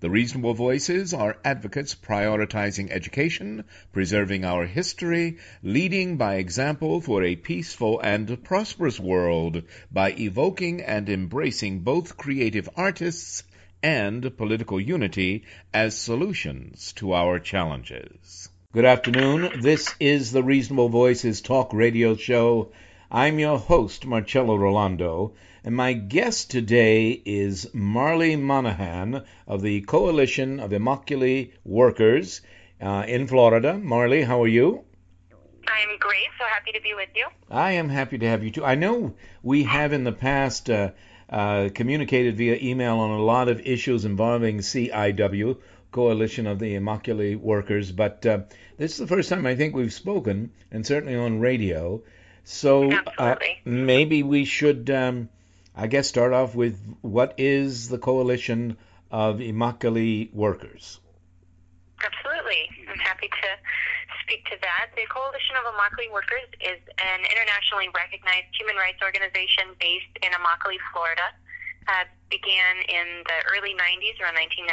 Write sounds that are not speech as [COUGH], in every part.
The reasonable voices are advocates prioritizing education, preserving our history, leading by example for a peaceful and prosperous world by evoking and embracing both creative artists and political unity as solutions to our challenges. Good afternoon. This is the Reasonable Voices Talk Radio Show. I'm your host, Marcello Rollando, and my guest today is Marley Moynahan of the Coalition of Immokalee Workers uh, in Florida. Marley, how are you? I'm great. So happy to be with you. I am happy to have you too. I know we have in the past uh, uh, communicated via email on a lot of issues involving CIW, Coalition of the Immokalee Workers, but uh, this is the first time I think we've spoken, and certainly on radio. So uh, maybe we should um, I guess start off with what is the Coalition of Immokalee Workers? Absolutely. I'm happy to speak to that. The Coalition of Immokalee Workers is an internationally recognized human rights organization based in Immokalee, Florida. Uh, began in the early 90s, around 1993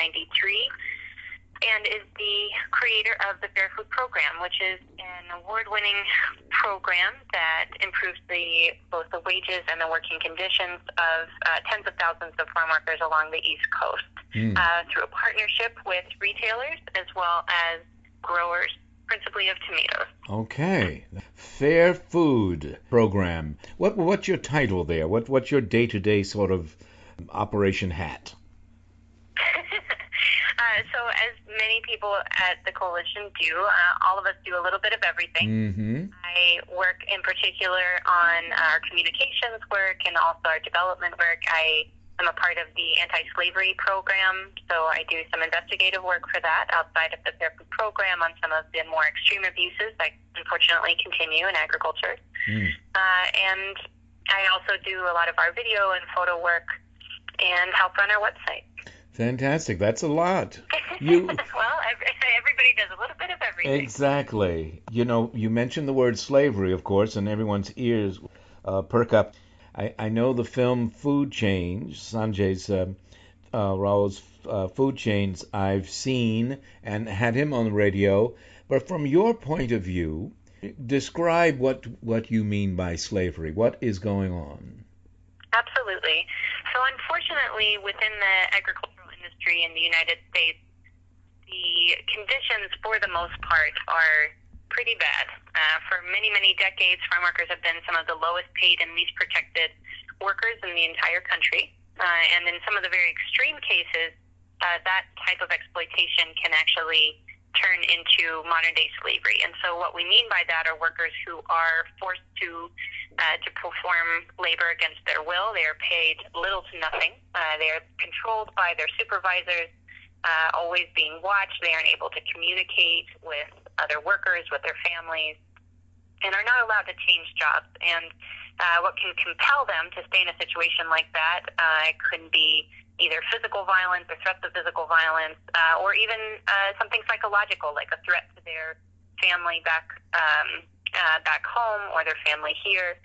and is the creator of the Fair Food Program, which is an award-winning program that improves the both the wages and the working conditions of uh, tens of thousands of farm workers along the East Coast mm. uh, through a partnership with retailers as well as growers, principally of tomatoes. Okay, Fair Food Program. What what's your title there? What what's your day-to-day sort of operation hat? [LAUGHS] Uh, so, as many people at the coalition do, uh, all of us do a little bit of everything. Mm-hmm. I work in particular on our communications work and also our development work. I am a part of the anti-slavery program, so I do some investigative work for that outside of the Food program on some of the more extreme abuses that unfortunately continue in agriculture. Mm. Uh, and I also do a lot of our video and photo work and help run our website. Fantastic. That's a lot. You [LAUGHS] well, everybody does a little bit of everything. Exactly. You know, you mentioned the word slavery, of course, and everyone's ears uh, perk up. I, I know the film Food Chains, Sanjay's uh, uh, Rawal's uh, Food Chains. I've seen and had him on the radio. But from your point of view, describe what what you mean by slavery. What is going on? Absolutely. So, unfortunately, within the agriculture industry in the United States, the conditions, for the most part, are pretty bad. Uh, for many, many decades, farm workers have been some of the lowest paid and least protected workers in the entire country. Uh, and in some of the very extreme cases, uh, that type of exploitation can actually turn into modern day slavery. And so, what we mean by that are workers who are forced to uh, to perform labor against their will. They are paid little to nothing. Uh, they are controlled by their supervisors, uh, always being watched. They aren't able to communicate with other workers, with their families, and are not allowed to change jobs. And uh, what can compel them to stay in a situation like that uh, could be either physical violence or threats of physical violence, uh, or even uh, something psychological, like a threat to their family back um, uh, back home or their family here.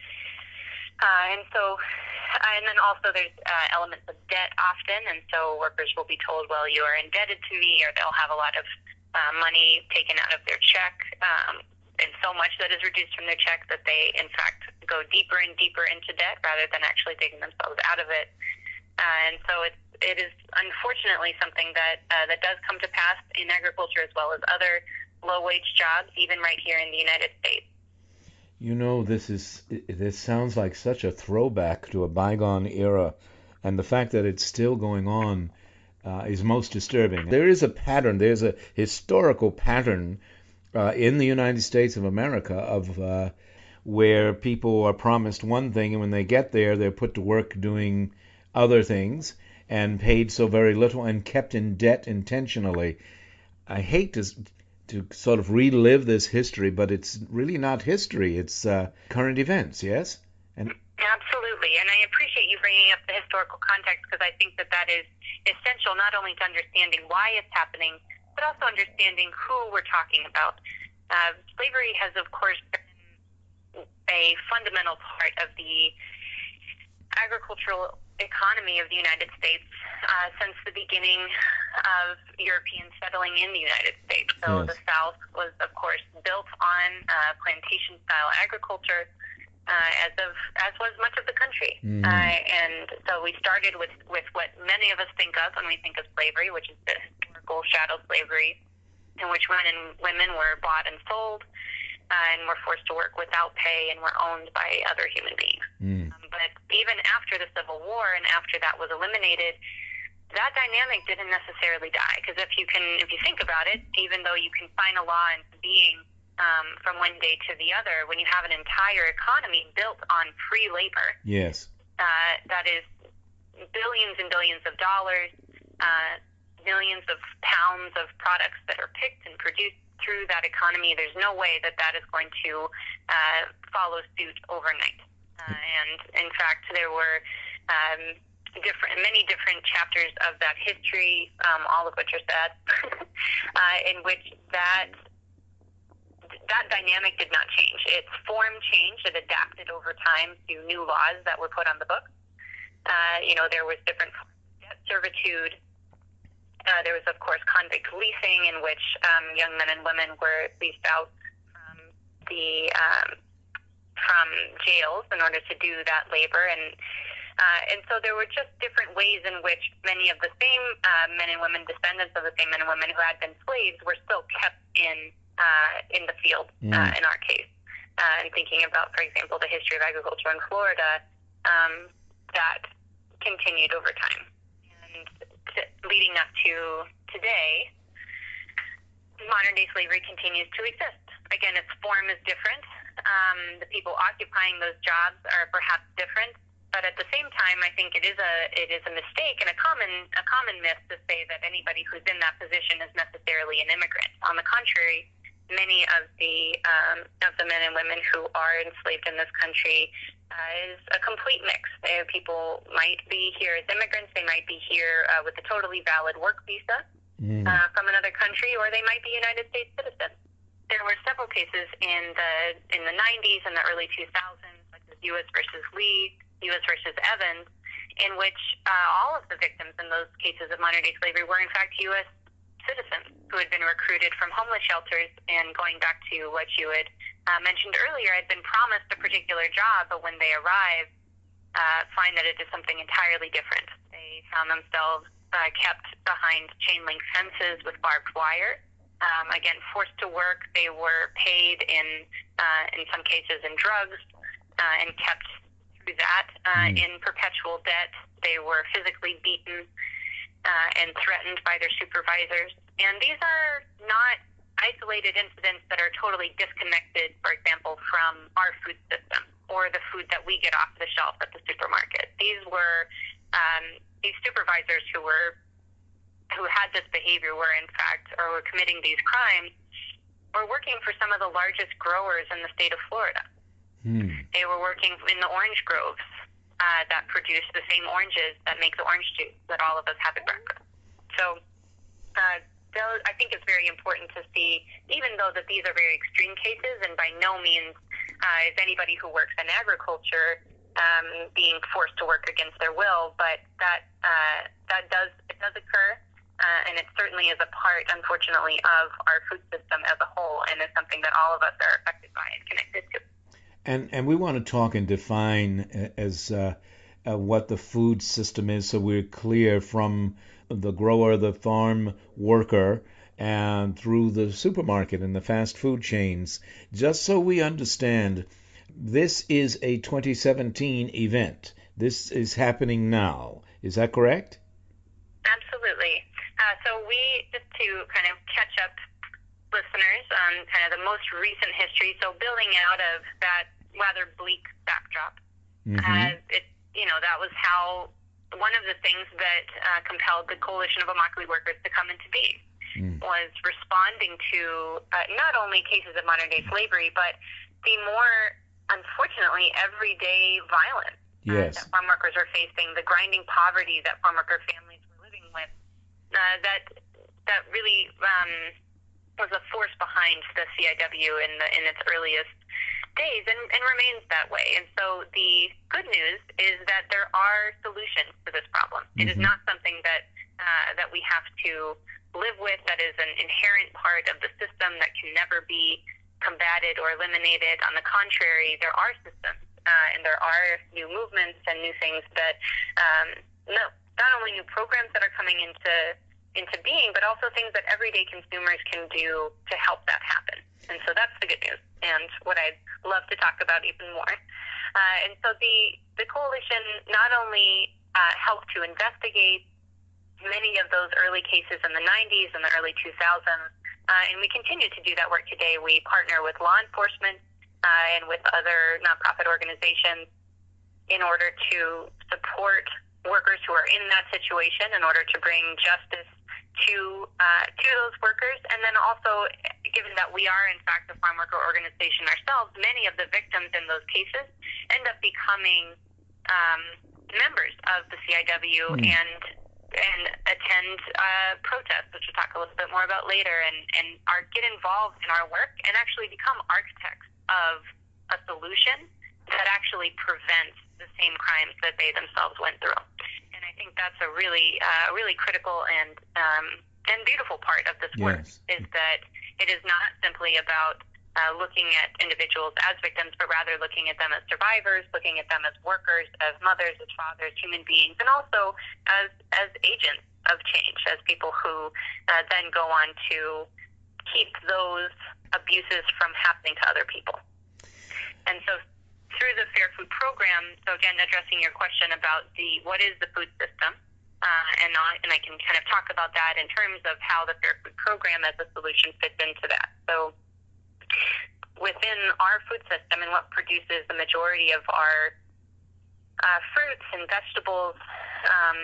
Uh, and so, uh, and then also there's uh, elements of debt often, and so workers will be told, well, you are indebted to me, or they'll have a lot of uh, money taken out of their check. Um, and so much that is reduced from their check that they, in fact, go deeper and deeper into debt rather than actually digging themselves out of it. Uh, and so it, it is unfortunately something that uh, that does come to pass in agriculture as well as other low wage jobs, even right here in the United States. You know, this is this sounds like such a throwback to a bygone era, and the fact that it's still going on uh, is most disturbing. There is a pattern. There's a historical pattern uh, in the United States of America of uh, where people are promised one thing, and when they get there, they're put to work doing other things and paid so very little and kept in debt intentionally. I hate to to sort of relive this history, but it's really not history. It's uh, current events, yes? And Absolutely, and I appreciate you bringing up the historical context because I think that that is essential not only to understanding why it's happening, but also understanding who we're talking about. Uh, slavery has, of course, been a fundamental part of the agricultural economy of the United States uh, since the beginning of Europeans settling in the United States. So yes. the South was, of course, built on uh, plantation-style agriculture, uh, as of as was much of the country. Mm-hmm. Uh, and so we started with with what many of us think of when we think of slavery, which is the historical chattel slavery, in which men and women were bought and sold uh, and were forced to work without pay and were owned by other human beings. Mm. Um, but even after the Civil War and after that was eliminated, that dynamic didn't necessarily die because if you can, if you think about it, even though you can sign a law into being um, from one day to the other, when you have an entire economy built on free labor, yes, uh, that is billions and billions of dollars, uh, millions of pounds of products that are picked and produced through that economy, there's no way that that is going to uh, follow suit overnight. Uh, and in fact, there were um, different, many different chapters of that history, um, all of which are sad, [LAUGHS] uh, in which that that dynamic did not change. Its form changed. It adapted over time to new laws that were put on the books. Uh, you know, there was different servitude uh, there was, of course, convict leasing, in which um, young men and women were leased out from the um, from jails in order to do that labor, and uh, and so there were just different ways in which many of the same uh, men and women, descendants of the same men and women who had been slaves, were still kept in uh, in the field. Mm. Uh, in our case, uh, and thinking about, for example, the history of agriculture in Florida, um, that continued over time leading up to today, modern day slavery continues to exist. Again, its form is different. Um, the people occupying those jobs are perhaps different, but at the same time, I think it is a it is a mistake and a common a common myth to say that anybody who's in that position is necessarily an immigrant. On the contrary, many of the um, of the men and women who are enslaved in this country uh, is a complete mix. Uh, people might be here as immigrants, they might be here uh, with a totally valid work visa mm. uh, from another country, or they might be United States citizens. There were several cases in the in the 90s and the early 2000s, like the U.S. versus Lee, U.S. versus Evans, in which uh, all of the victims in those cases of modern day slavery were in fact U.S citizens who had been recruited from homeless shelters. And going back to what you had uh, mentioned earlier, had been promised a particular job, but when they arrive, uh, find that it is something entirely different. They found themselves uh, kept behind chain link fences with barbed wire. Um, again, forced to work. They were paid in, uh, in some cases, in drugs, uh, and kept through that uh, mm. in perpetual debt. They were physically beaten uh, and threatened by their supervisors. And these are not isolated incidents that are totally disconnected, for example, from our food system or the food that we get off the shelf at the supermarket. These were um, these supervisors who were who had this behavior were in fact or were committing these crimes were working for some of the largest growers in the state of Florida. Hmm. They were working in the orange groves uh, that produce the same oranges that make the orange juice that all of us have at breakfast. So, uh, those, I think it's very important to see, even though that these are very extreme cases, and by no means uh, is anybody who works in agriculture um, being forced to work against their will, but that uh, that does it does occur. Uh, and it certainly is a part, unfortunately, of our food system as a whole, and is something that all of us are affected by and connected to. And and we want to talk and define uh, as uh, uh, what the food system is, so we're clear from the grower, the farm worker, and through the supermarket and the fast food chains, just so we understand. This is a 2017 event. This is happening now. Is that correct? Absolutely. Uh, so we, just to kind of catch up listeners on kind of the most recent history, so building out of that rather bleak backdrop, Mm-hmm. uh, it, you know, that was how one of the things that uh, compelled the Coalition of Immokalee Workers to come into being Mm. was responding to uh, not only cases of modern day slavery, but the more, unfortunately, everyday violence uh, that farm workers are facing, the grinding poverty that farm worker families were living with, uh, that that really um, was a force behind the CIW in the in its earliest days and, and remains that way. And so the good news is that there are solutions to this problem. It is Mhm. not something that uh, that we have to live with. That is an inherent part of the system that can never be combated or eliminated. On the contrary, there are systems uh, and there are new movements and new things that um, no, not only new programs that are coming into into being, but also things that everyday consumers can do to help that happen. And so that's the good news, and what I'd love to talk about even more. Uh, and so the the coalition not only uh, helped to investigate many of those early cases in the 90s and the early 2000s, uh, and we continue to do that work today. We partner with law enforcement uh, and with other nonprofit organizations in order to support workers who are in that situation in order to bring justice to uh, to those workers, and then also, given that we are in fact a farm worker organization ourselves, many of the victims in those cases end up becoming um, members of the CIW Hmm. and and attend uh, protests, which we'll talk a little bit more about later, and and are get involved in our work and actually become architects of a solution that actually prevents the same crimes that they themselves went through. And I think that's a really, uh, really critical and um, and beautiful part of this work Yes. is that it is not simply about uh, looking at individuals as victims, but rather looking at them as survivors, looking at them as workers, as mothers, as fathers, human beings, and also as as agents of change, as people who uh, then go on to keep those abuses from happening to other people. And so through the Fair Food Program, so again, addressing your question about the what is the food system, uh, and I, and I can kind of talk about that in terms of how the Fair Food Program as a solution fits into that. So within our food system and what produces the majority of our uh, fruits and vegetables. Um,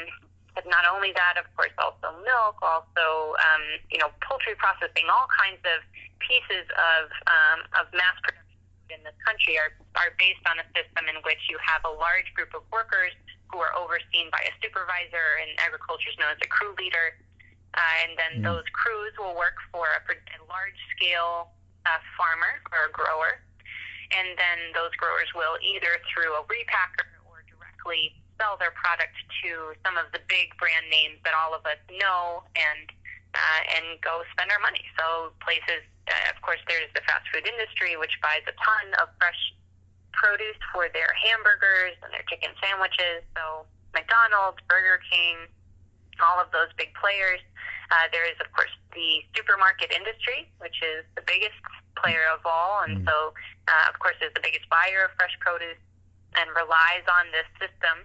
but not only that, of course, also milk, also um, you know poultry processing, all kinds of pieces of um, of mass production in this country are are based on a system in which you have a large group of workers who are overseen by a supervisor, and agriculture is known as a crew leader. Uh, and then Mm. those crews will work for a, a large scale uh, farmer or a grower, and then those growers will either through a repacker or directly sell their product to some of the big brand names that all of us know and uh, and go spend our money. So places, uh, of course, there's the fast food industry, which buys a ton of fresh produce for their hamburgers and their chicken sandwiches. So McDonald's, Burger King, all of those big players. Uh, there is, of course, the supermarket industry, which is the biggest player of all, and Mm. so, uh, of course, is the biggest buyer of fresh produce and relies on this system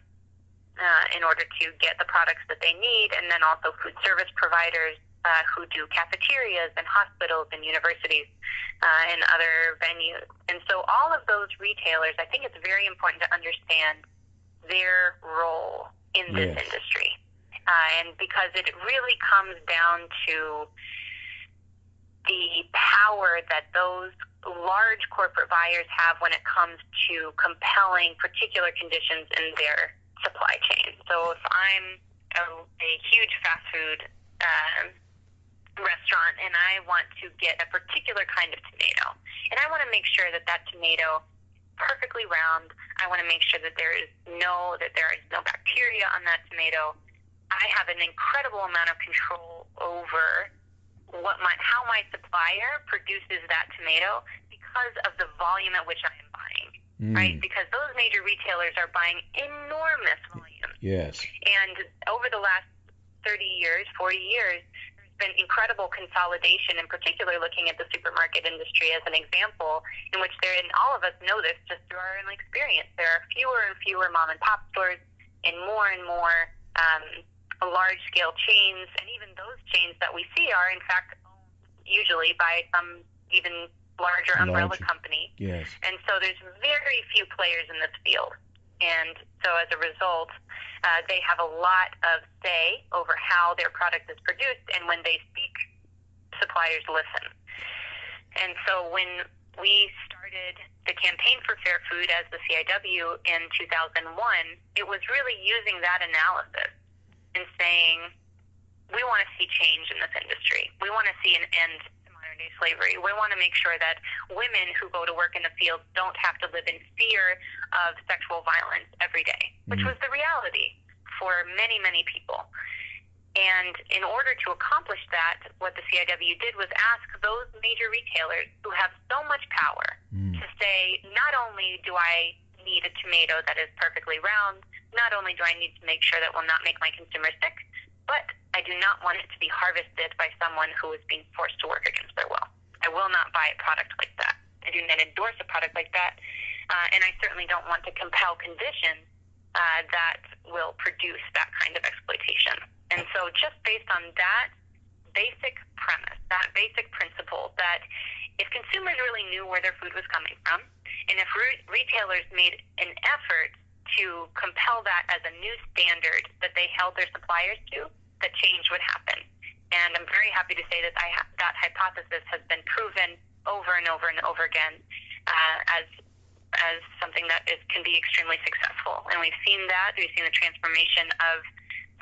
uh, in order to get the products that they need, and then also food service providers uh, who do cafeterias and hospitals and universities uh, and other venues. And so, all of those retailers, I think it's very important to understand their role in this Yes. industry. Uh, and because it really comes down to the power that those large corporate buyers have when it comes to compelling particular conditions in their supply chain. So if I'm a, a huge fast food um, restaurant and I want to get a particular kind of tomato, and I want to make sure that that tomato perfectly round. I want to make sure that there is no that there is no bacteria on that tomato. I have an incredible amount of control over what my how my supplier produces that tomato because of the volume at which I am buying. Mm. Right? Because those major retailers are buying enormous volumes. Yes. And over the last 30 years, 40 years, been incredible consolidation, in particular looking at the supermarket industry as an example, in which there, and all of us know this just through our own experience, there are fewer and fewer mom and pop stores and more and more um, large scale chains, and even those chains that we see are in fact owned usually by some even larger umbrella Larger. company. Yes. And so there's very few players in this field. And so as a result, uh, they have a lot of say over how their product is produced, and when they speak, suppliers listen. And so when we started the campaign for fair food as the CIW in 2001, it was really using that analysis and saying, we want to see change in this industry. We want to see an end to slavery. We want to make sure that women who go to work in the field don't have to live in fear of sexual violence every day, which Mhm. was the reality for many, many people. And in order to accomplish that, what the CIW did was ask those major retailers who have so much power Mm. to say, not only do I need a tomato that is perfectly round, not only do I need to make sure that will not make my consumer sick, but I do not want it to be harvested by someone who is being forced to work against their will. I will not buy a product like that. I do not endorse a product like that, uh, and I certainly don't want to compel conditions uh, that will produce that kind of exploitation. And so, just based on that basic premise, that basic principle, that if consumers really knew where their food was coming from, and if re- retailers made an effort to compel that as a new standard that they held their suppliers to, that change would happen. And I'm very happy to say that I ha- that hypothesis has been proven over and over and over again uh, as as something that is, can be extremely successful. And we've seen that. We've seen the transformation of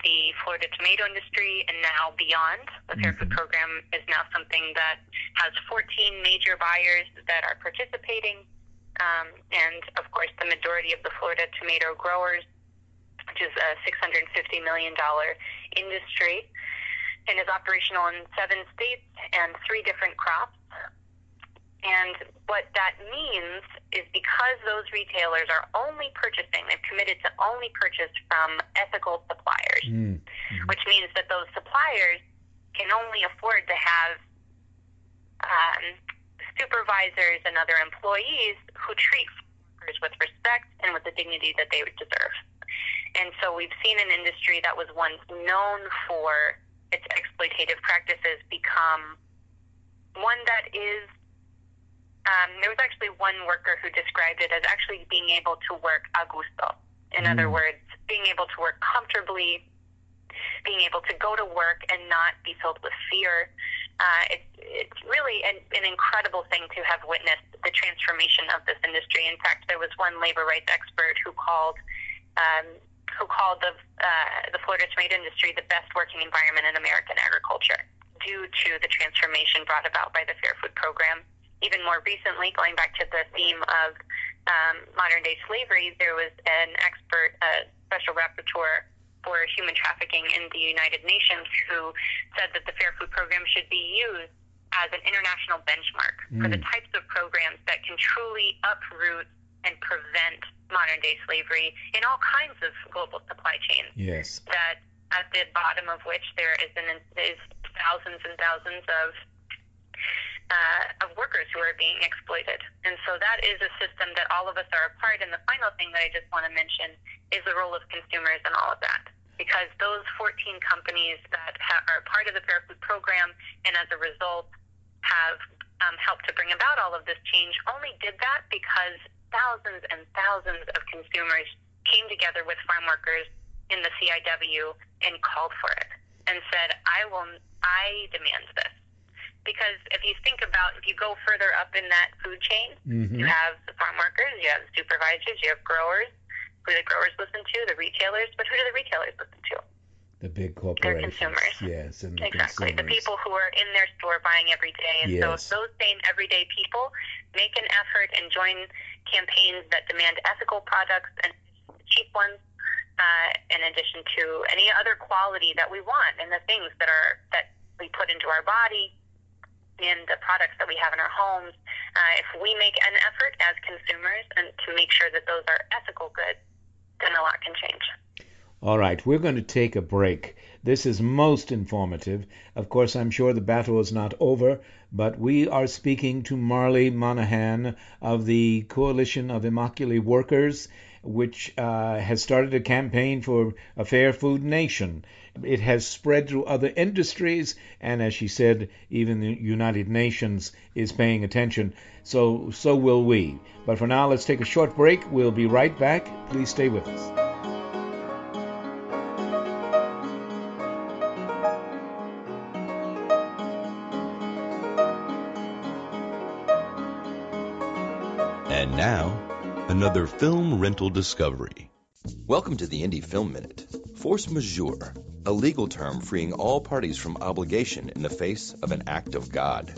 the Florida tomato industry and now beyond. The Fair Food Program is now something that has 14 major buyers that are participating. Um, and of course, the majority of the Florida tomato growers, which is a $650 million industry, and is operational in seven states and three different crops. And what that means is because those retailers are only purchasing, they've committed to only purchase from ethical suppliers, Mm. which means that those suppliers can only afford to have um, supervisors and other employees who treat workers with respect and with the dignity that they deserve. And so we've seen an industry that was once known for its exploitative practices become one that is. Um, there was actually one worker who described it as actually being able to work a gusto. In other Mm. words, being able to work comfortably, being able to go to work and not be filled with fear. Uh, it's, it's really an, an incredible thing to have witnessed the transformation of this industry. In fact, there was one labor rights expert who called um, who called the uh, the Florida tomato industry the best working environment in American agriculture due to the transformation brought about by the Fair Food Program. Even more recently, going back to the theme of um, modern day slavery, there was an expert, a special rapporteur for human trafficking in the United Nations, who said that the Fair Food Program should be used as an international benchmark for the mm. types of programs that can truly uproot and prevent modern day slavery in all kinds of global supply chains Yes. that at the bottom of which there is, an, is thousands and thousands of uh, of workers who are being exploited. And so that is a system that all of us are a part. And the final thing that I just want to mention is the role of consumers in all of that. Because those 14 companies that ha- are part of the Fair Food Program and as a result have um, helped to bring about all of this change only did that because thousands and thousands of consumers came together with farm workers in the CIW and called for it and said, I will, I demand this. Because if you think about, if you go further up in that food chain, Mhm. you have the farm workers, you have the supervisors, you have growers, who do the growers listen to, the retailers, but who do the retailers listen to? The big They're corporations. consumers. Yes, and the Exactly. The people who are in their store buying every day. And so if Yes. those same everyday people make an effort and join campaigns that demand ethical products and cheap ones, uh, in addition to any other quality that we want and the things that are that we put into our body and the products that we have in our homes. Uh, if we make an effort as consumers and to make sure that those are ethical goods, then a lot can change. All right, we're going to take a break. This is most informative. Of course, I'm sure the battle is not over, but we are speaking to Marley Moynahan of the Coalition of Immokalee Workers, which uh, has started a campaign for a fair food nation. It has spread through other industries, and as she said, even the United Nations is paying attention. So, so will we. But for now, let's take a short break. We'll be right back. Please stay with us. And now, another film rental discovery. Welcome to the Indie Film Minute. Force majeure, a legal term freeing all parties from obligation in the face of an act of God.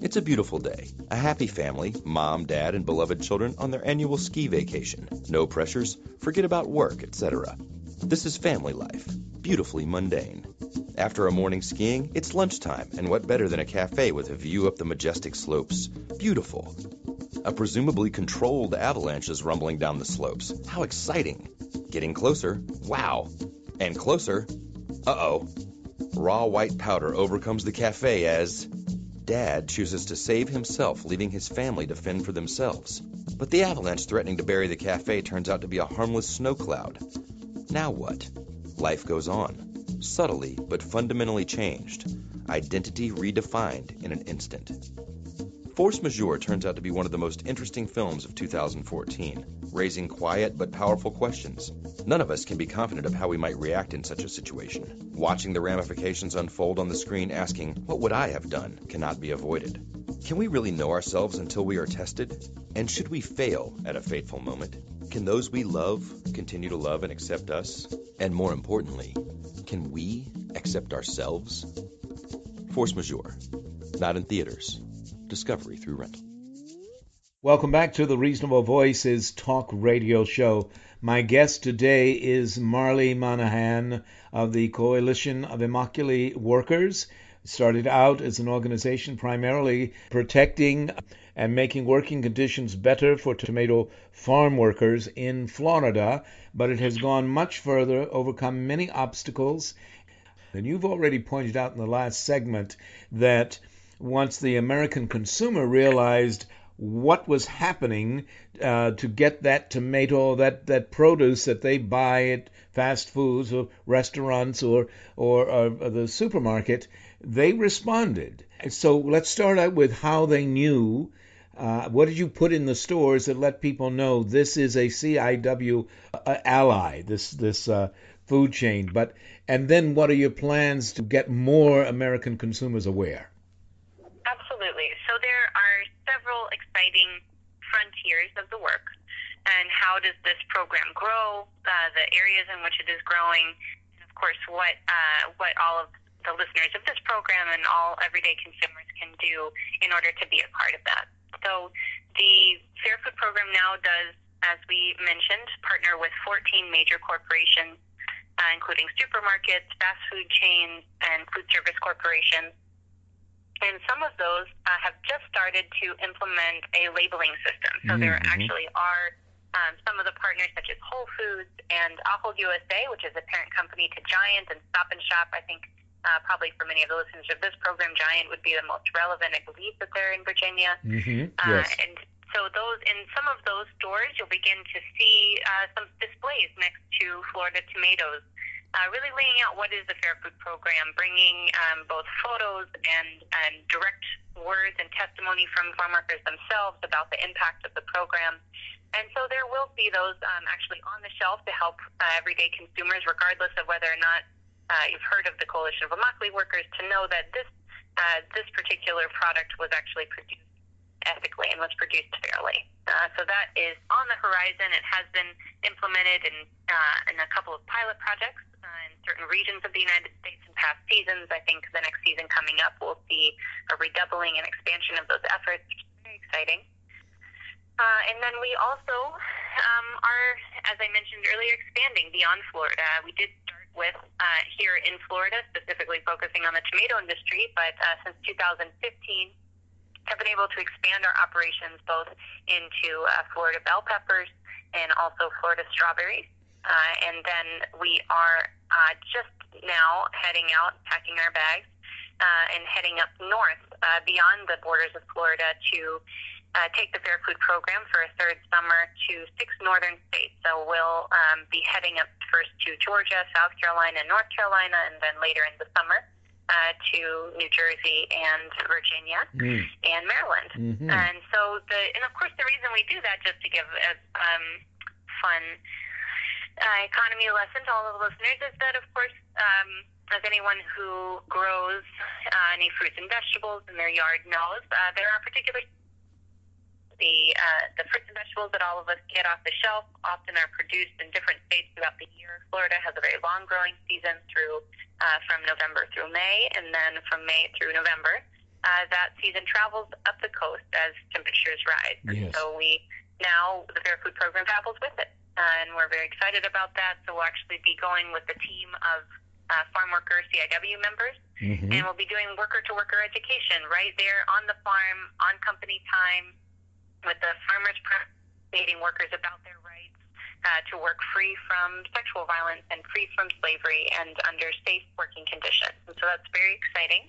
It's a beautiful day. A happy family, mom, dad, and beloved children on their annual ski vacation. No pressures, forget about work, etc. This is family life, beautifully mundane. After a morning skiing, it's lunchtime, and what better than a cafe with a view up the majestic slopes? Beautiful. A presumably controlled avalanche is rumbling down the slopes. How exciting! Getting closer. Wow. And closer. Uh oh. Raw white powder overcomes the cafe as. Dad chooses to save himself, leaving his family to fend for themselves. But the avalanche threatening to bury the cafe turns out to be a harmless snow cloud. Now what? Life goes on. Subtly, but fundamentally changed. Identity redefined in an instant. Force Majeure turns out to be one of the most interesting films of 2014, raising quiet but powerful questions. None of us can be confident of how we might react in such a situation. Watching the ramifications unfold on the screen, asking, What would I have done? cannot be avoided. Can we really know ourselves until we are tested? And should we fail at a fateful moment? Can those we love continue to love and accept us? And more importantly, can we accept ourselves? Force Majeure. Not in theaters. Discovery through rental. Welcome back to the Reasonable Voices Talk Radio Show. My guest today is Marley Moynahan of the Coalition of Immokalee Workers. Started out as an organization primarily protecting and making working conditions better for tomato farm workers in Florida, but it has gone much further, overcome many obstacles. And you've already pointed out in the last segment that once the American consumer realized what was happening uh, to get that tomato, that, that produce that they buy at fast foods or restaurants or, or, or the supermarket, they responded. So let's start out with how they knew. Uh, what did you put in the stores that let people know this is a CIW uh, ally, this this uh, food chain? But and then what are your plans to get more American consumers aware? Absolutely. So there are several exciting frontiers of the work. And how does this program grow? Uh, the areas in which it is growing, and of course, what uh, what all of the listeners of this program and all everyday consumers can do in order to be a part of that. So, the Fair Food program now does, as we mentioned, partner with 14 major corporations, uh, including supermarkets, fast food chains, and food service corporations and some of those uh, have just started to implement a labeling system. So mm-hmm. there actually are um, some of the partners, such as Whole Foods and Ahold USA, which is a parent company to Giant and Stop and Shop. I think uh, probably for many of the listeners of this program, Giant would be the most relevant. I believe that they're in Virginia. Mm-hmm. Uh, yes. And so those in some of those stores, you'll begin to see uh, some displays next to Florida tomatoes uh, really laying out what is the Fair Food Program, bringing um, both photos and, and direct words and testimony from farm workers themselves about the impact of the program. And so there will be those um, actually on the shelf to help uh, everyday consumers, regardless of whether or not uh, you've heard of the Coalition of Immokalee Workers, to know that this uh, this particular product was actually produced ethically and was produced fairly. Uh, so that is on the horizon. It has been implemented in, uh, in a couple of pilot projects uh, in certain regions of the United States in past seasons. I think the next season coming up, we'll see a redoubling and expansion of those efforts, which is very exciting. Uh, and then we also um, are, as I mentioned earlier, expanding beyond Florida. We did start with uh, here in Florida, specifically focusing on the tomato industry, but uh, since 2015, have been able to expand our operations both into uh, Florida bell peppers and also Florida strawberries. Uh, and then we are uh, just now heading out, packing our bags, uh, and heading up north uh, beyond the borders of Florida to uh, take the Fair Food program for a third summer to six northern states. So we'll um, be heading up first to Georgia, South Carolina, North Carolina, and then later in the summer uh, to New Jersey and Virginia Mm. and Maryland. Mhm. And so the and of course the reason we do that just to give a um, fun uh, economy lesson to all of the listeners is that of course um, as anyone who grows uh, any fruits and vegetables in their yard knows, uh, there are particular the uh, the fruits and vegetables that all of us get off the shelf often are produced in different states throughout the year. Florida has a very long growing season through uh, from November through May, and then from May through November. Uh, that season travels up the coast as temperatures rise. And Yes. So we now the Fair Food Program travels with it, and we're very excited about that. So we'll actually be going with a team of uh, farm worker CIW members Mhm. and we'll be doing worker to worker education right there on the farm, on company time, with the farmers educating workers about their rights uh, to work free from sexual violence and free from slavery and under safe working conditions. And so that's very exciting.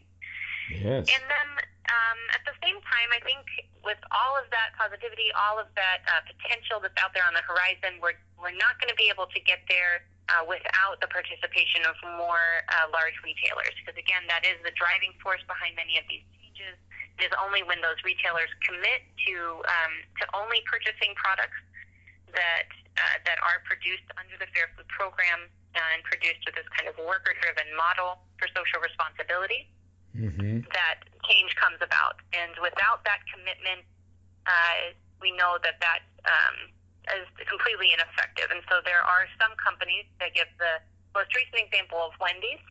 Yes. And then um, at the same time, I think with all of that positivity, all of that uh, potential that's out there on the horizon, we're we're not going to be able to get there uh, without the participation of more uh, large retailers. Because again, that is the driving force behind many of these changes. It is only when those retailers commit to um, to only purchasing products that uh, that are produced under the Fair Food Program and produced with this kind of worker-driven model for social responsibility Mm-hmm. that change comes about. And without that commitment, uh, we know that that um, is completely ineffective. And so there are some companies that give the most recent example of Wendy's,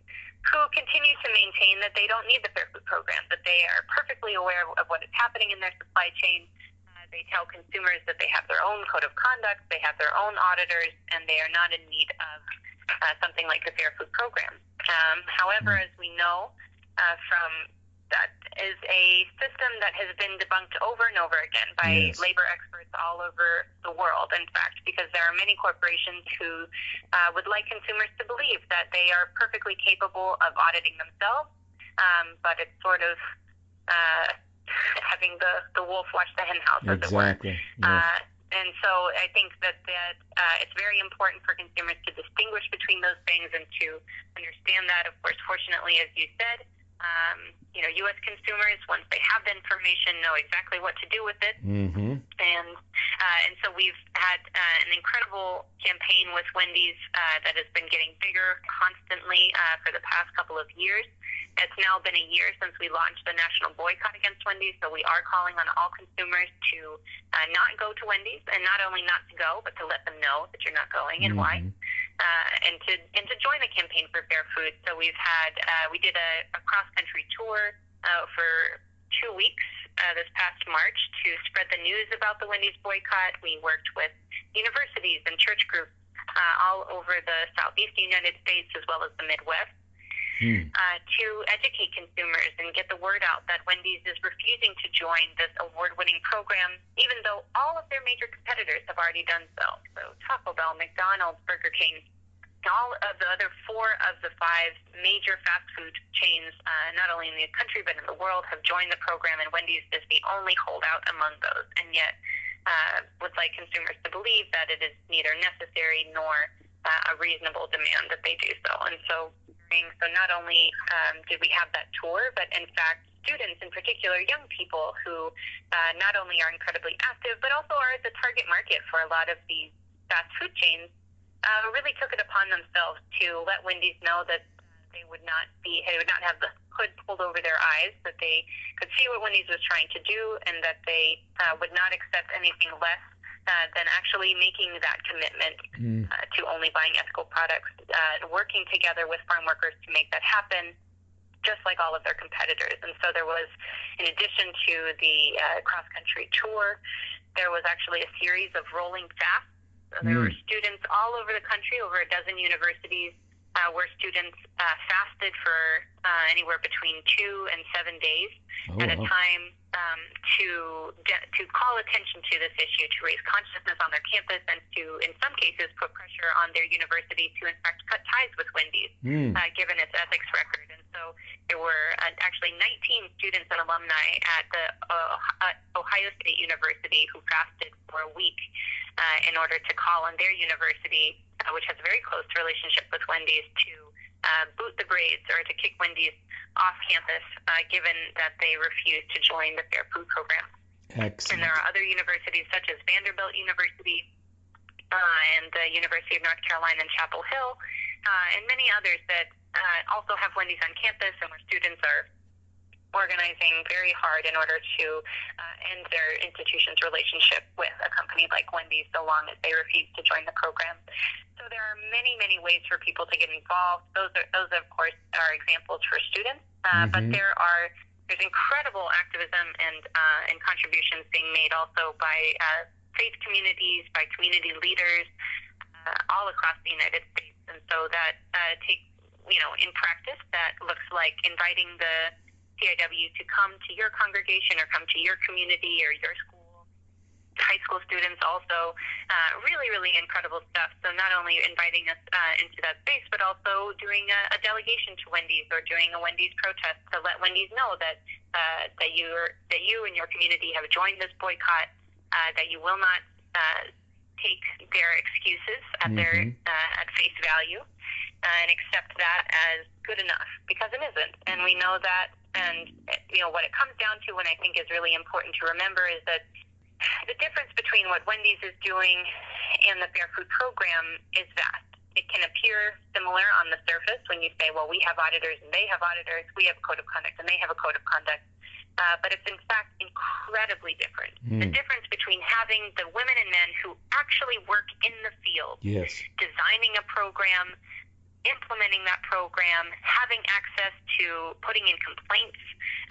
who continue to maintain that they don't need the Fair Food Program, that they are perfectly aware of what is happening in their supply chain. Uh, they tell consumers that they have their own code of conduct, they have their own auditors, and they are not in need of uh, something like the Fair Food Program. Um, however, as we know, uh, from that is a system that has been debunked over and over again by Yes. labor experts all over the world, in fact, because there are many corporations who uh, would like consumers to believe that they are perfectly capable of auditing themselves, um, but it's sort of uh, [LAUGHS] having the, the wolf watch the hen house, as it were. Exactly. Yes. Uh, and so I think that that uh, it's very important for consumers to distinguish between those things and to understand that. Of course, fortunately, as you said, um, you know, U.S. consumers once they have the information know exactly what to do with it. Mm-hmm. And uh, and so we've had uh, an incredible campaign with Wendy's uh, that has been getting bigger constantly uh, for the past couple of years. It's now been a year since we launched the national boycott against Wendy's, so we are calling on all consumers to uh, not go to Wendy's, and not only not to go, but to let them know that you're not going and why, uh, and to and to join the campaign for fair food. So we've had uh, we did a, a cross country tour uh, for two weeks uh, this past March to spread the news about the Wendy's boycott. We worked with universities and church groups uh, all over the southeast United States as well as the Midwest uh, to educate consumers and get the word out that Wendy's is refusing to join this award-winning program, even though all of their major competitors have already done so. So Taco Bell, McDonald's, Burger King, all of the other four of the five major fast food chains, uh, not only in the country but in the world, have joined the program, and Wendy's is the only holdout among those. And yet, uh, would like consumers to believe that it is neither necessary nor uh, a reasonable demand that they do so. And so, so not only um, did we have that tour, but in fact, students in particular, young people who uh, not only are incredibly active, but also are the target market for a lot of these fast food chains, uh, really took it upon themselves to let Wendy's know that they would not be, they would not have the hood pulled over their eyes, that they could see what Wendy's was trying to do, and that they uh, would not accept anything less uh, than actually making that commitment Mm. uh, to only buying ethical products, uh, working together with farm workers to make that happen, just like all of their competitors. And so there was, in addition to the uh, cross country tour, there was actually a series of rolling fast So there Mm. were students all over the country, over a dozen universities, uh, where students uh, fasted for uh, anywhere between two and seven days Oh, at a wow. time um, to de- to call attention to this issue, to raise consciousness on their campus, and to, in some cases, put pressure on their university to, in fact, cut ties with Wendy's, Mm. uh, given its ethics record. And so there were uh, actually 19 students and alumni at the uh, Ohio State University who fasted for a week uh, in order to call on their university, uh, which has a very close relationship with Wendy's, to uh, boot the braids or to kick Wendy's off campus, uh, given that they refused to join the Fair Food Program. And there are other universities such as Vanderbilt University uh, and the University of North Carolina in Chapel Hill, uh, and many others that uh, also have Wendy's on campus and where students are organizing very hard in order to uh, end their institution's relationship with a company like Wendy's so long as they refuse to join the program. So there are many, many ways for people to get involved. Those are those of course are examples for students, uh, but Mhm. there are there's incredible activism and uh, and contributions being made also by uh, faith communities, by community leaders uh, all across the United States, and so that uh, takes you know in practice that looks like inviting the CIW to come to your congregation or come to your community or your school. High school students also uh, really, really incredible stuff. So not only inviting us uh, into that space, but also doing a, a delegation to Wendy's or doing a Wendy's protest to let Wendy's know that uh, that you that you and your community have joined this boycott, uh, that you will not uh, take their excuses at their Mhm. uh, at face value uh, and accept that as good enough because it isn't. And we know that. And you know what it comes down to, and I think is really important to remember, is that the difference between what Wendy's is doing and the Fair Food Program is vast. It can appear similar on the surface when you say, well, we have auditors and they have auditors, we have a code of conduct and they have a code of conduct. Uh, but it's in fact incredibly different. The Hmm. difference between having the women and men who actually work in the field, Yes. designing a program, implementing that program, having access to putting in complaints,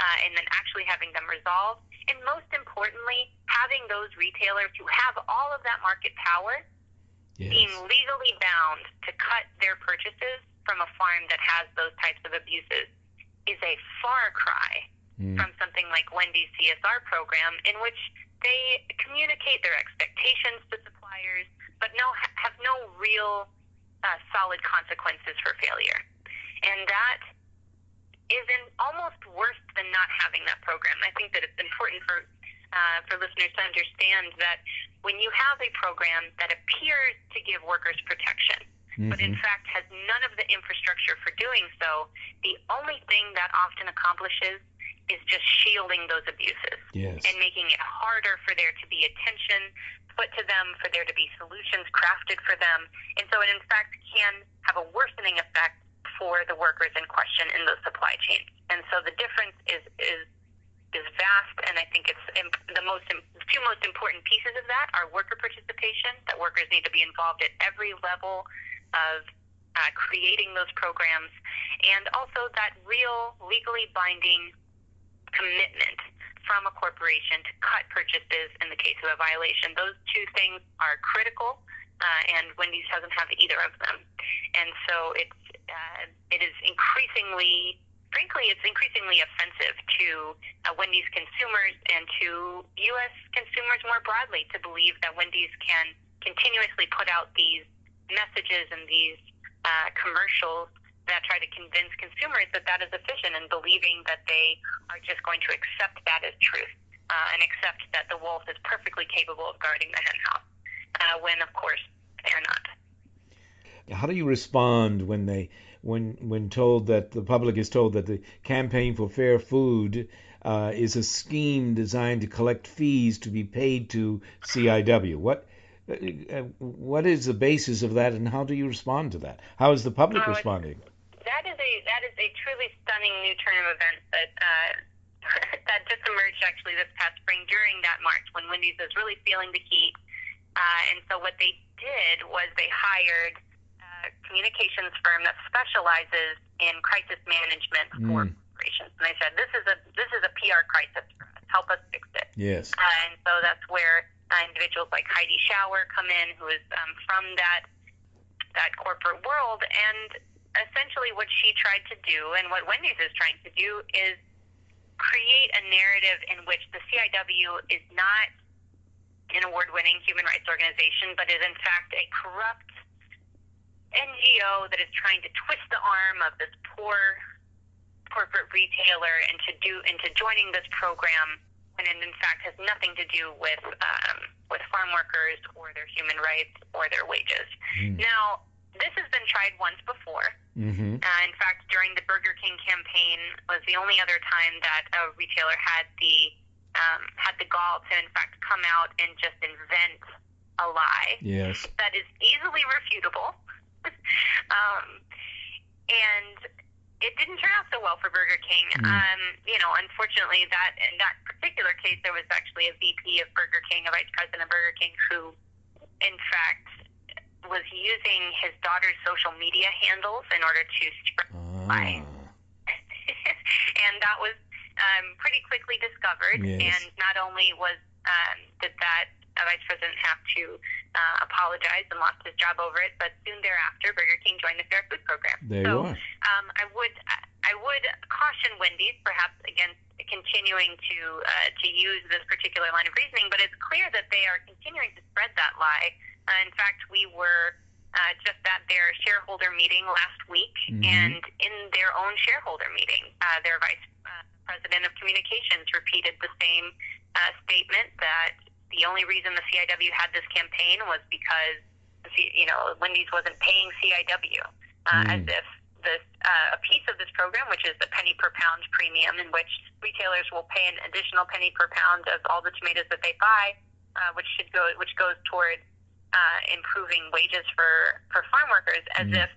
uh, and then actually having them resolved, and most importantly, having those retailers who have all of that market power being legally bound to cut their purchases from a farm that has those types of abuses is a far cry Mm. from something like Wendy's CSR program, in which they communicate their expectations to suppliers, but no have no real uh, solid consequences for failure, and that is in almost worse than not having that program. I think that it's important for uh, for listeners to understand that when you have a program that appears to give workers protection, but in Mhm. fact has none of the infrastructure for doing so, the only thing that often accomplishes is just shielding those abuses Yes. and making it harder for there to be attention put to them, for there to be solutions crafted for them. And so it, in fact, can have a worsening effect for the workers in question in the supply chain. And so the difference is, is is vast, and I think it's imp- the most im- two most important pieces of that are worker participation. That workers need to be involved at every level of uh, creating those programs, and also that real legally binding commitment from a corporation to cut purchases in the case of a violation. Those two things are critical, uh, and Wendy's doesn't have either of them. And so it's uh, it is increasingly, frankly, it's increasingly offensive to uh, Wendy's consumers and to U.S. consumers more broadly to believe that Wendy's can continuously put out these messages and these uh, commercials that try to convince consumers that that is efficient and believing that they are just going to accept that as truth uh, and accept that the wolf is perfectly capable of guarding the hen house, uh, when of course they're not. How do you respond when they when when told that the public is told that the campaign for fair food uh, is a scheme designed to collect fees to be paid to CIW? What uh, uh, what is the basis of that, and how do you respond to that? How is the public Oh, responding? That is a that is a truly stunning new turn of events that uh, [LAUGHS] that just emerged actually this past spring during that march when Wendy's was really feeling the heat, uh, and so what they did was they hired a communications firm that specializes in crisis management for Mm. corporations, and they said this is a this is a PR crisis for us. Help us fix it. Yes. Uh, and so that's where uh, individuals like Heidi Schauer come in, who is um, from that that corporate world, and essentially what she tried to do, and what Wendy's is trying to do, is create a narrative in which the CIW is not an award-winning human rights organization, but is in fact a corrupt NGO that is trying to twist the arm of this poor corporate retailer into do into joining this program when it in fact has nothing to do with um, with farm workers or their human rights or their wages. Mm. Now, this has been tried once before. Mm-hmm. Uh, in fact, during the Burger King campaign was the only other time that a retailer had the um, had the gall to in fact come out and just invent a lie. Yes. [LAUGHS] That is easily refutable. [LAUGHS] um, and it didn't turn out so well for Burger King. Mm. Um, you know, unfortunately, that in that particular case, there was actually a VP of Burger King, a vice president of Burger King, who, in fact, was using his daughter's social media handles in order to spread ah. [LAUGHS] and that was um, pretty quickly discovered. Yes. And not only was um, did that a vice president have to uh, apologize and lost his job over it. But soon thereafter, Burger King joined the Fair Food Program. There so, you are. Um, I would I would caution Wendy's perhaps against continuing to uh, to use this particular line of reasoning, but it's clear that they are continuing to spread that lie. Uh, in fact, we were. Uh, just at their shareholder meeting last week, mm-hmm. and in their own shareholder meeting, uh, their vice uh, president of communications repeated the same uh, statement that the only reason the CIW had this campaign was because you know Wendy's wasn't paying CIW uh, mm. as if this uh, a piece of this program, which is the penny per pound premium, in which retailers will pay an additional penny per pound of all the tomatoes that they buy, uh, which should go which goes toward uh, improving wages for for farm workers, as mm. if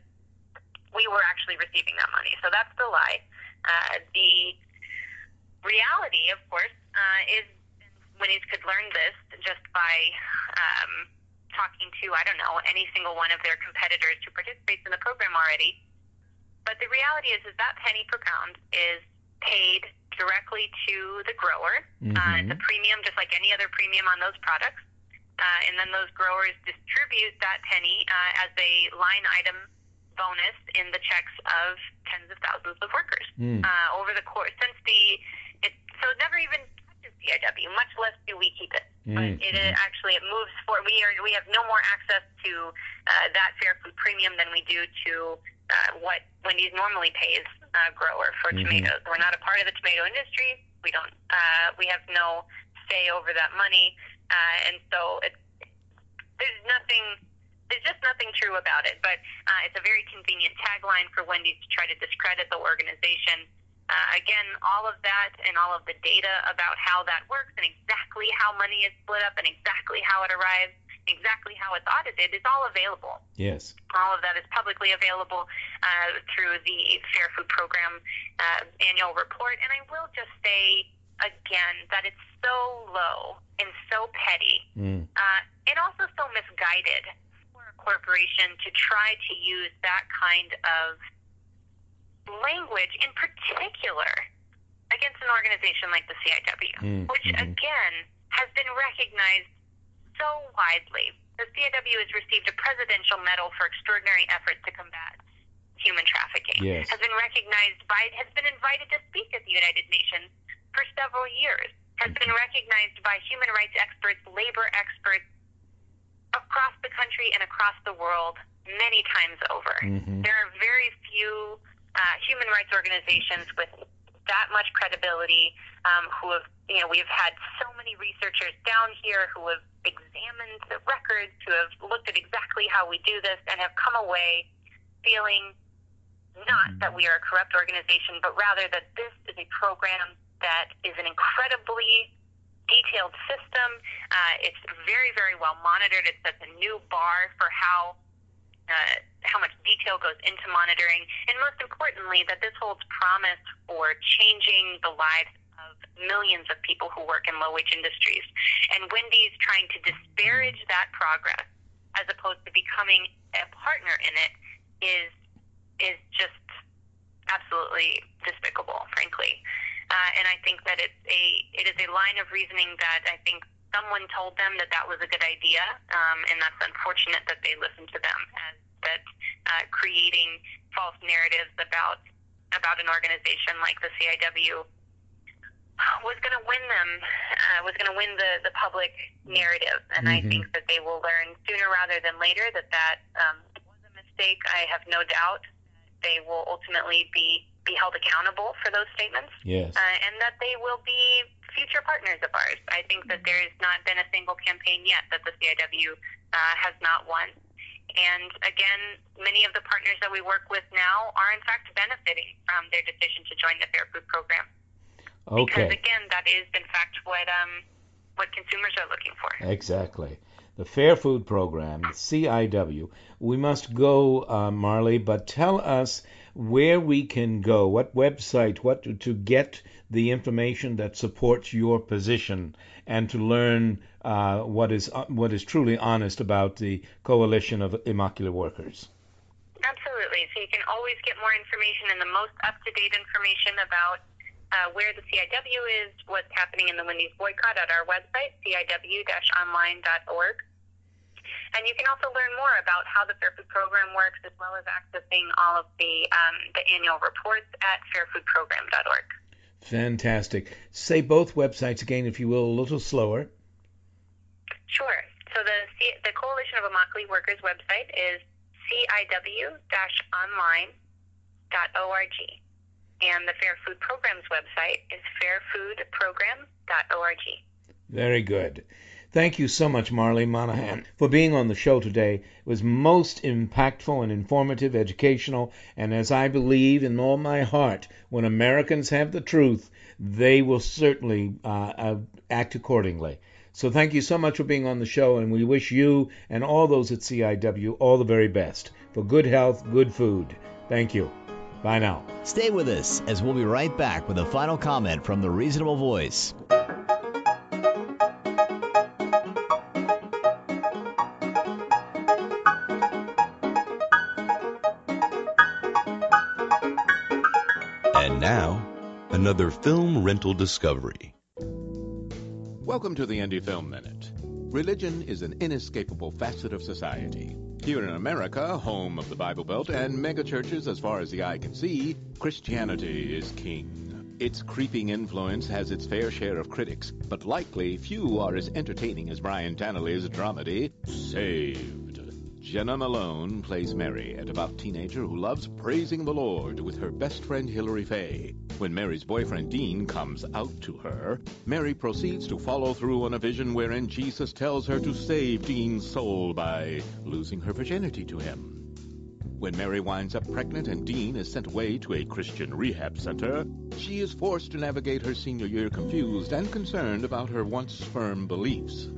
we were actually receiving that money. So that's the lie. Uh, the reality, of course, uh, is Wendy's could learn this just by um, talking to, I don't know, any single one of their competitors who participates in the program already. But the reality is, is that penny per pound is paid directly to the grower. Mm-hmm. Uh, it's a premium, just like any other premium on those products. Uh, and then those growers distribute that penny uh, as a line item bonus in the checks of tens of thousands of workers mm. uh, over the course since the it so it never even CIW, much less do we keep it. Mm-hmm. It actually it moves for we are we have no more access to uh, that fair food premium than we do to uh, what Wendy's normally pays uh, grower for mm-hmm. tomatoes. We're not a part of the tomato industry. We don't. Uh, we have no say over that money, uh, and so it's there's nothing. There's just nothing true about it. But uh, it's a very convenient tagline for Wendy's to try to discredit the organization. Uh, again, all of that and all of the data about how that works and exactly how money is split up and exactly how it arrives, exactly how it's audited is all available. Yes. All of that is publicly available uh, through the Fair Food Program uh, annual report. And I will just say again that it's so low and so petty mm. uh, and also so misguided for a corporation to try to use that kind of language in particular against an organization like the CIW, mm-hmm. which again has been recognized so widely. The CIW has received a presidential medal for extraordinary efforts to combat human trafficking. Yes. Has been recognized by, has been invited to speak at the United Nations for several years. Has been recognized by human rights experts, labor experts across the country and across the world many times over. Mm-hmm. There are very few uh, human rights organizations with that much credibility um, who have, you know, we've had so many researchers down here who have examined the records, who have looked at exactly how we do this, and have come away feeling not that we are a corrupt organization, but rather that this is a program that is an incredibly detailed system. Uh, it's very, very well monitored. It sets a new bar for how uh, how much detail goes into monitoring, and most importantly, that this holds promise for changing the lives of millions of people who work in low wage industries. And Wendy's trying to disparage that progress as opposed to becoming a partner in it is is just absolutely despicable, frankly. Uh, and I think that it's a it is a line of reasoning that I think someone told them that that was a good idea, um, and that's unfortunate that they listened to them. As that uh, creating false narratives about about an organization like the CIW was going to win them, uh, was going to win the, the public narrative. And mm-hmm. I think that they will learn sooner rather than later that that um, was a mistake. I have no doubt they will ultimately be, be held accountable for those statements. Yes. Uh, and that they will be future partners of ours. I think that there has not been a single campaign yet that the CIW uh, has not won. And again, many of the partners that we work with now are in fact benefiting from their decision to join the Fair Food Program. Okay. Because again, that is in fact what um, what consumers are looking for. Exactly. The Fair Food Program, CIW. We must go, uh, Marley, but tell us where we can go, what website, what to, get the information that supports your position, and to learn uh, what is uh, what is truly honest about the Coalition of Immokalee Workers. Absolutely. So you can always get more information and the most up to date information about uh, where the CIW is, what's happening in the Wendy's boycott at our website, ciw-online.org. And you can also learn more about how the Fair Food Program works, as well as accessing all of the um, the annual reports at fairfoodprogram.org. Fantastic. Say both websites again, if you will, a little slower. Sure. So the the Coalition of Immokalee Workers website is ciw-online.org and the Fair Food Programs website is fairfoodprogram.org. Very good. Thank you so much, Marley Moynahan, for being on the show today. It was most impactful and informative, educational, and as I believe in all my heart, when Americans have the truth, they will certainly uh, uh, act accordingly. So thank you so much for being on the show, and we wish you and all those at CIW all the very best for good health, good food. Thank you. Bye now. Stay with us as we'll be right back with a final comment from the Reasonable Voice. Another film rental discovery. Welcome to the Indie Film Minute. Religion is an inescapable facet of society. Here in America, home of the Bible Belt and megachurches as far as the eye can see, Christianity is king. Its creeping influence has its fair share of critics, but likely few are as entertaining as Brian Dannelly's dramedy, Saved. Jena Malone plays Mary, a devout teenager who loves praising the Lord with her best friend Hilary Faye. When Mary's boyfriend Dean comes out to her, Mary proceeds to follow through on a vision wherein Jesus tells her to save Dean's soul by losing her virginity to him. When Mary winds up pregnant and Dean is sent away to a Christian rehab center, she is forced to navigate her senior year confused and concerned about her once firm beliefs.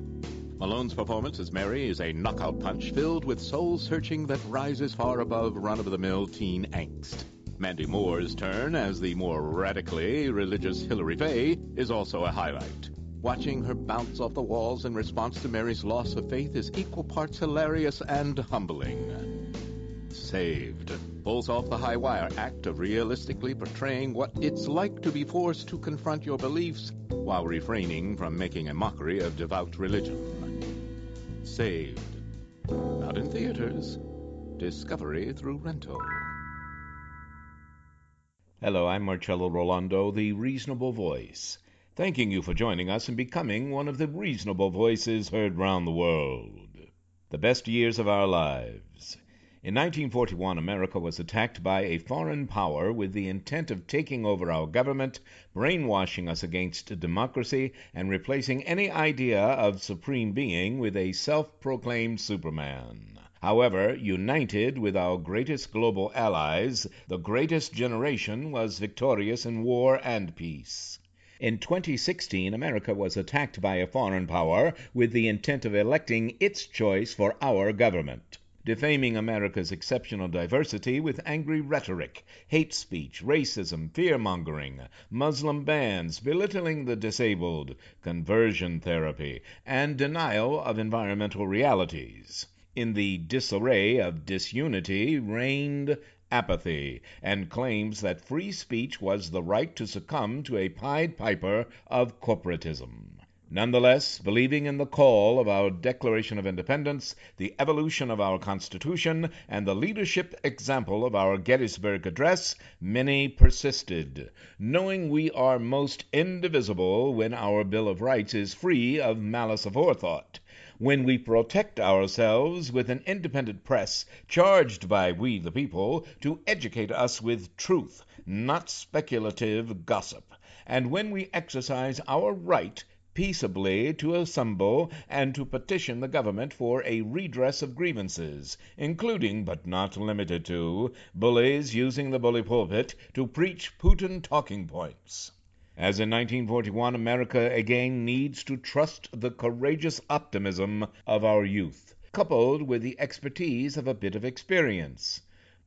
Malone's performance as Mary is a knockout punch filled with soul searching that rises far above run of the mill teen angst. Mandy Moore's turn as the more radically religious Hilary Faye is also a highlight. Watching her bounce off the walls in response to Mary's loss of faith is equal parts hilarious and humbling. Saved pulls off the high wire act of realistically portraying what it's like to be forced to confront your beliefs while refraining from making a mockery of devout religion. Saved. Not in theaters. Discovery through rental. Hello, I'm Marcello Rollando, the Reasonable Voice, thanking you for joining us and becoming one of the reasonable voices heard round the world. The best years of our lives. In 1941, America was attacked by a foreign power with the intent of taking over our government, brainwashing us against democracy, and replacing any idea of supreme being with a self proclaimed Superman. However, united with our greatest global allies, the greatest generation was victorious in war and peace. In 2016, America was attacked by a foreign power with the intent of electing its choice for our government defaming America's exceptional diversity with angry rhetoric, hate speech, racism, fear mongering, Muslim bans, belittling the disabled, conversion therapy, and denial of environmental realities. In the disarray of disunity reigned apathy, and claims that free speech was the right to succumb to a Pied Piper of corporatism. Nonetheless, believing in the call of our Declaration of Independence, the evolution of our Constitution, and the leadership example of our Gettysburg Address, many persisted, knowing we are most indivisible when our Bill of Rights is free of malice aforethought when we protect ourselves with an independent press charged by we the people to educate us with truth, not speculative gossip, and when we exercise our right peaceably to assemble and to petition the government for a redress of grievances, including, but not limited to, bullies using the bully pulpit to preach Putin talking points. As in 1941, America again needs to trust the courageous optimism of our youth, coupled with the expertise of a bit of experience.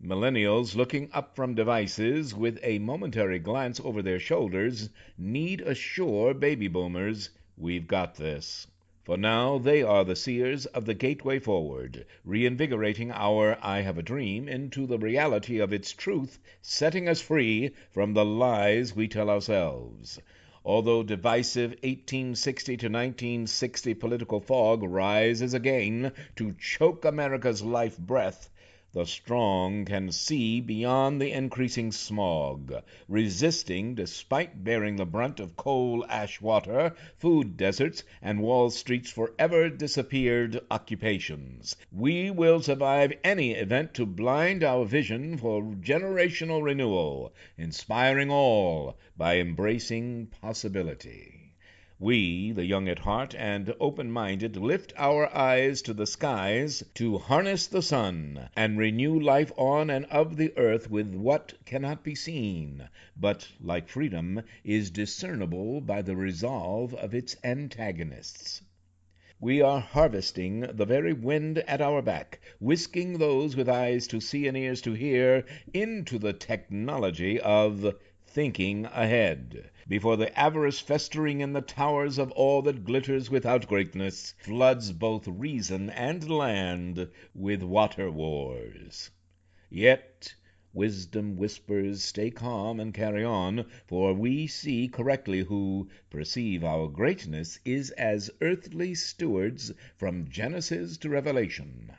Millennials looking up from devices with a momentary glance over their shoulders need assure baby boomers We've got this. For now they are the seers of the gateway forward, reinvigorating our I have a dream into the reality of its truth, setting us free from the lies we tell ourselves. Although divisive 1860 to 1960 political fog rises again to choke America's life breath, the strong can see beyond the increasing smog, resisting despite bearing the brunt of coal ash water, food deserts, and Wall Street's forever disappeared occupations. We will survive any event to blind our vision for generational renewal, inspiring all by embracing possibility. We, the young at heart and open minded, lift our eyes to the skies to harness the sun and renew life on and of the earth with what cannot be seen, but, like freedom, is discernible by the resolve of its antagonists. We are harvesting the very wind at our back, whisking those with eyes to see and ears to hear into the technology of thinking ahead, before the avarice festering in the towers of all that glitters without greatness floods both reason and land with water wars. Yet wisdom whispers, Stay calm and carry on, for we see correctly who perceive our greatness is as earthly stewards from Genesis to Revelation.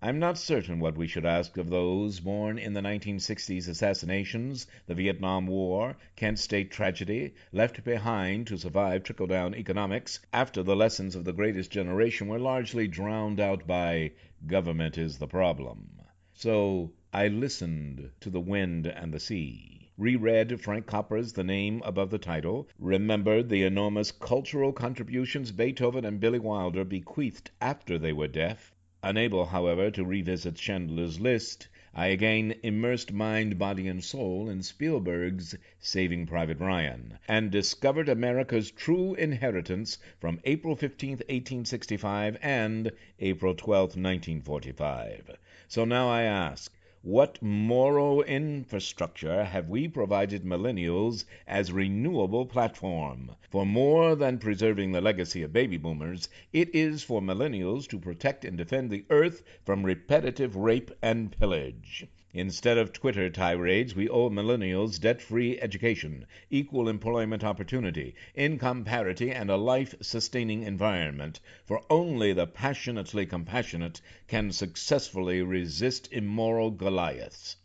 I'm not certain what we should ask of those born in the 1960s assassinations, the Vietnam War, Kent State tragedy, left behind to survive trickle down economics after the lessons of the greatest generation were largely drowned out by government is the problem. So I listened to the wind and the sea reread Frank Capra's The Name Above the Title, remembered the enormous cultural contributions Beethoven and Billy Wilder bequeathed after they were deaf, Unable, however, to revisit Schindler's List, I again immersed mind, body, and soul in Spielberg's Saving Private Ryan, and discovered America's true inheritance from April 15, 1865, and April 12, 1945. So now I ask, what moral infrastructure have we provided millennials as renewable platform? For more than preserving the legacy of baby boomers, it is for millennials to protect and defend the earth from repetitive rape and pillage. Instead of Twitter tirades, we owe millennials debt free education, equal employment opportunity, income parity, and a life sustaining environment, for only the passionately compassionate can successfully resist immoral Goliaths.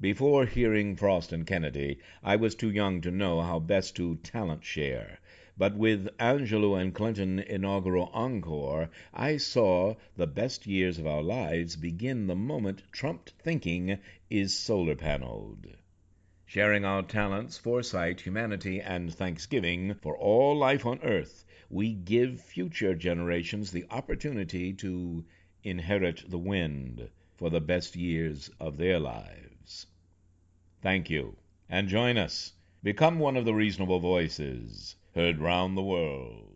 Before hearing Frost and Kennedy, I was too young to know how best to talent share. But with Angelou and Clinton inaugural encore, I saw the best years of our lives begin the moment trumped thinking is solar paneled. Sharing our talents, foresight, humanity, and thanksgiving for all life on earth, we give future generations the opportunity to inherit the wind for the best years of their lives. Thank you, and join us. Become one of the reasonable voices heard round the world.